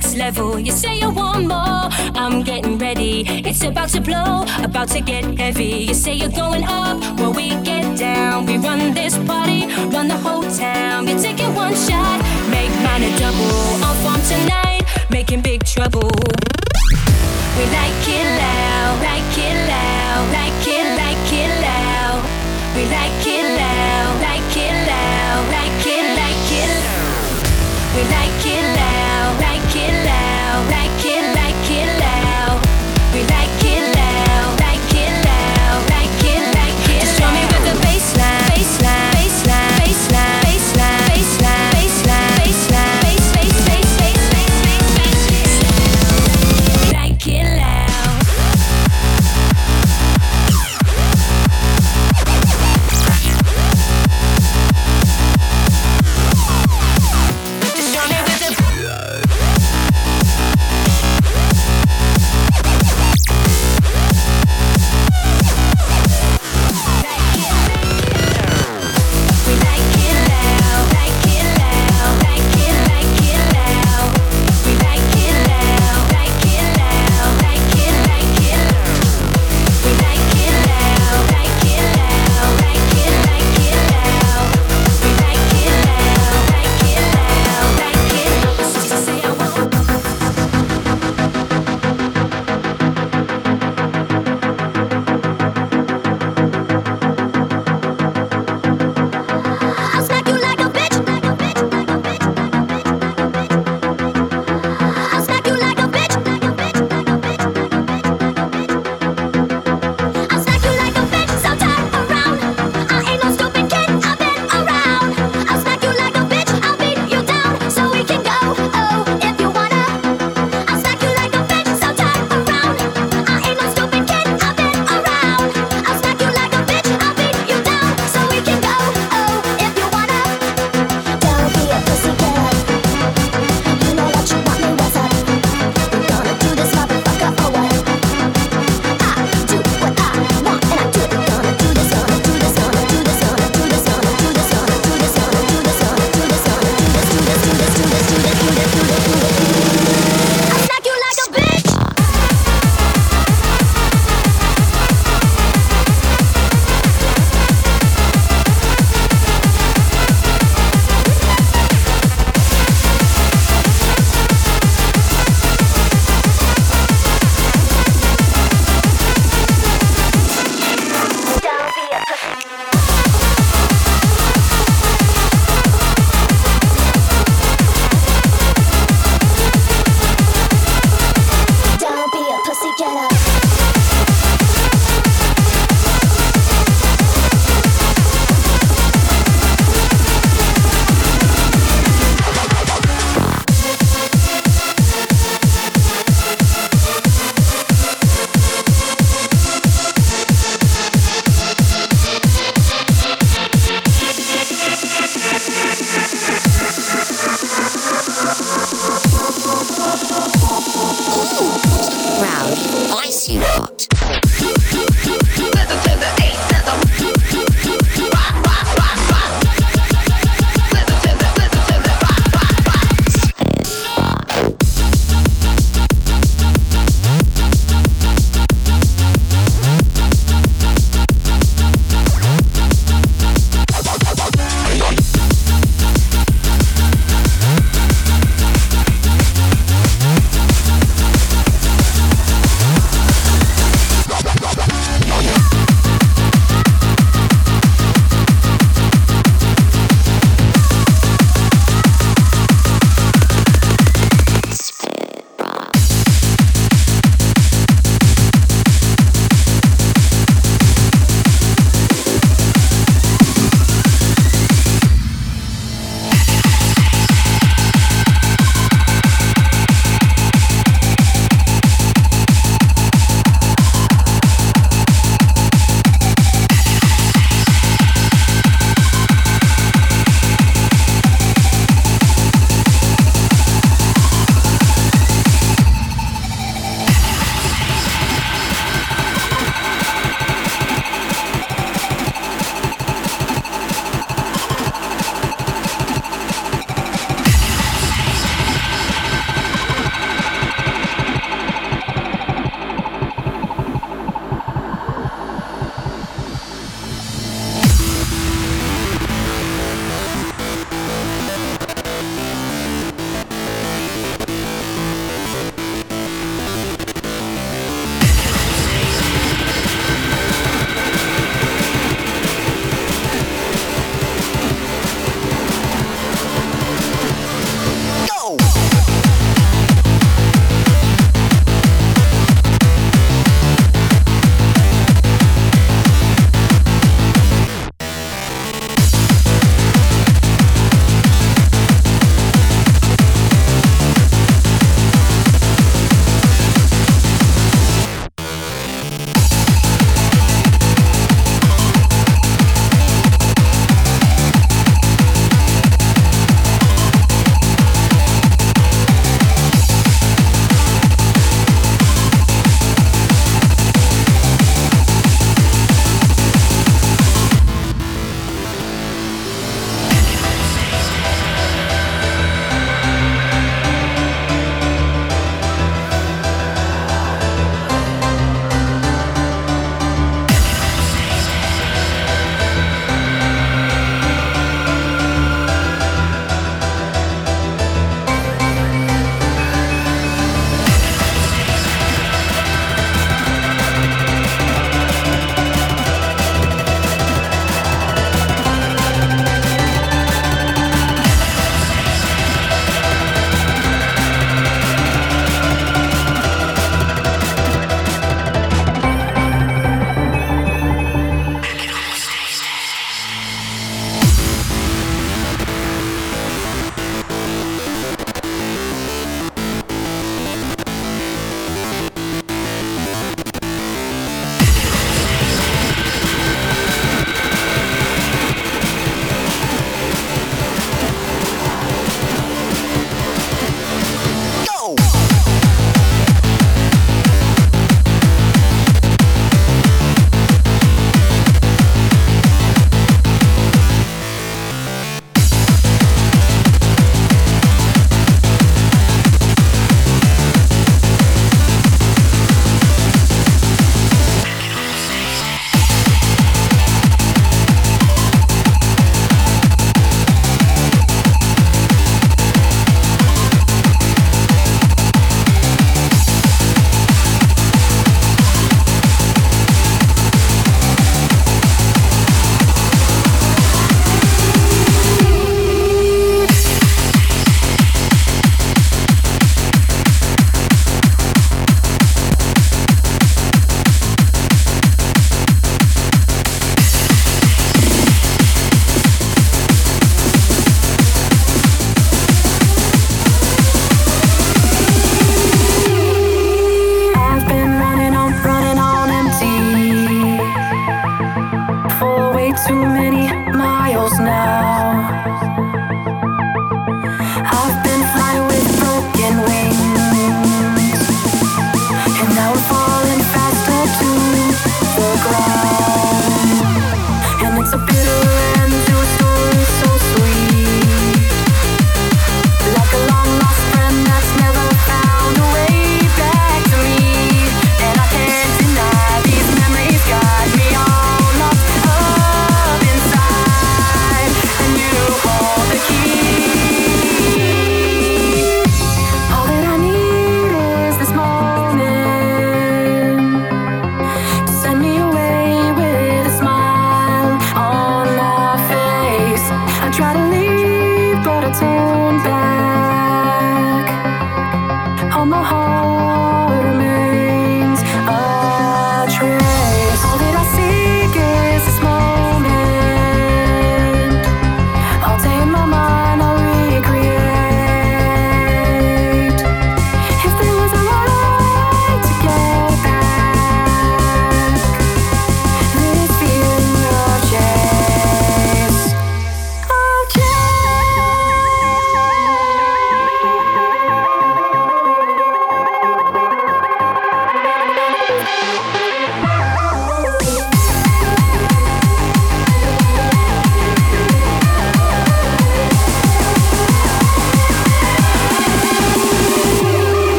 next level. You say you want more, I'm getting ready. It's about to blow, about to get heavy. You say you're going up, well, we get down. We run this party, run the whole town. You're taking one shot, make mine a double. Off on tonight, making big trouble. We like it loud.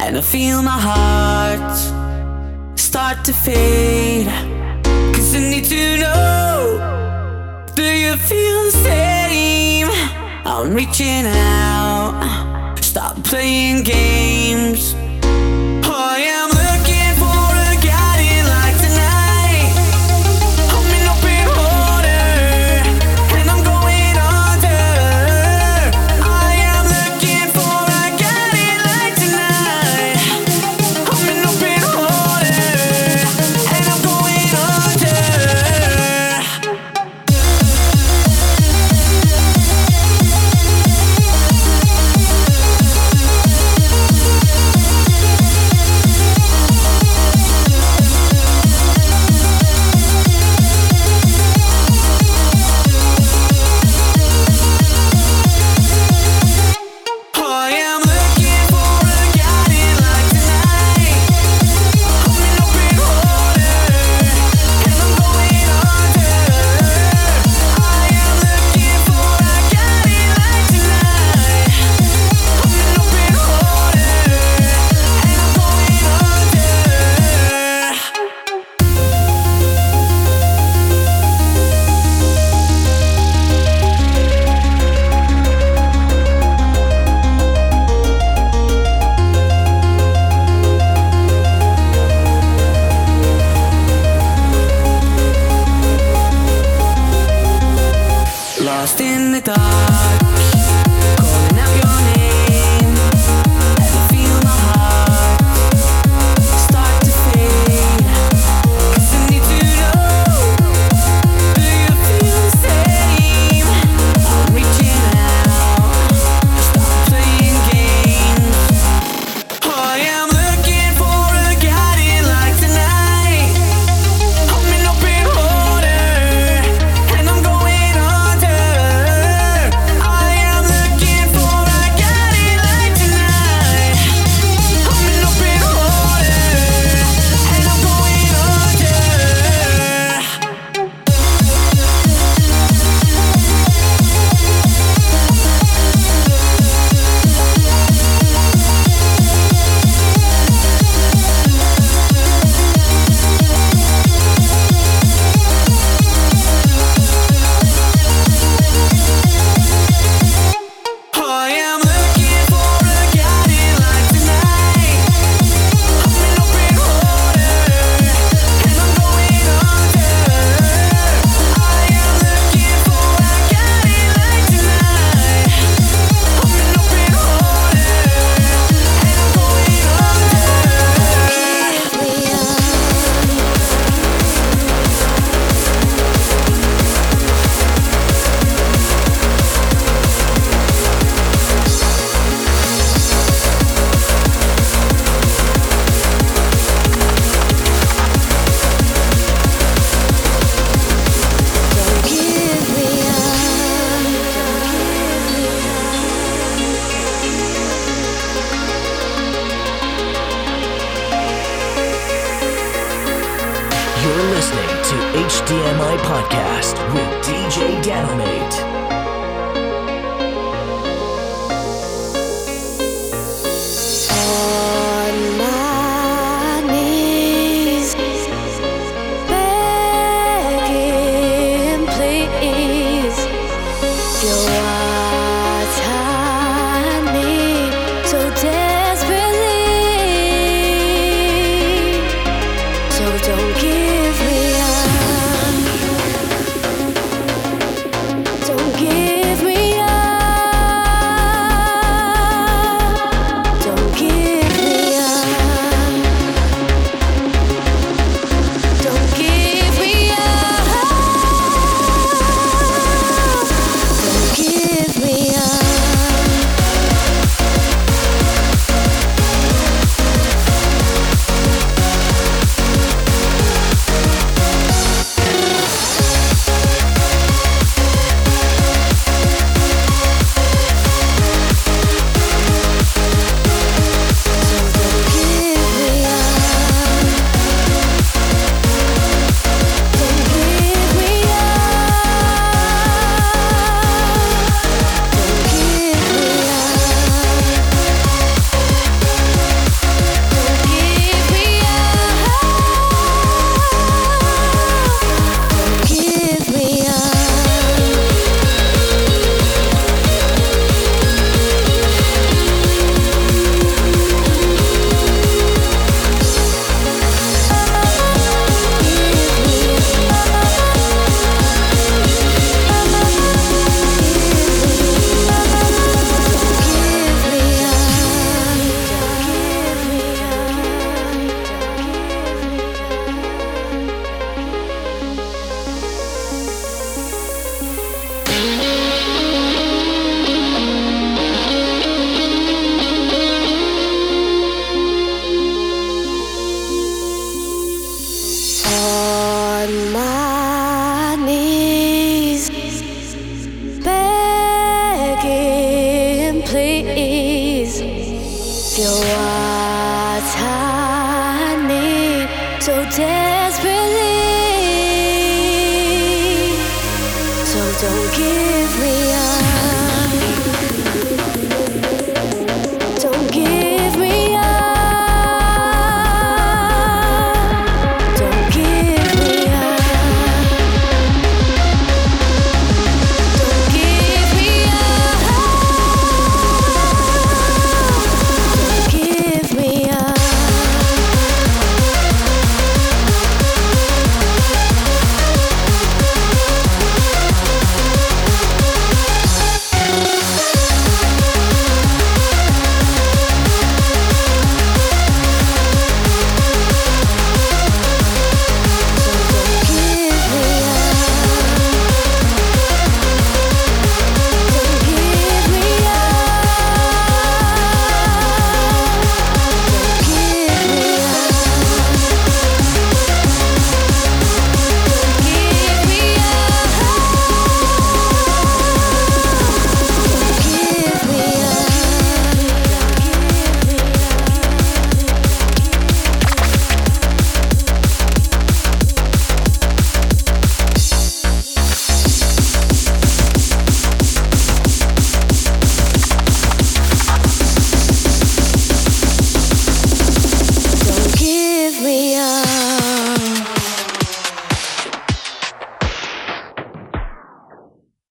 and I feel my heart start to fade. Cause I need to know, do you feel the same? I'm reaching out, stop playing games.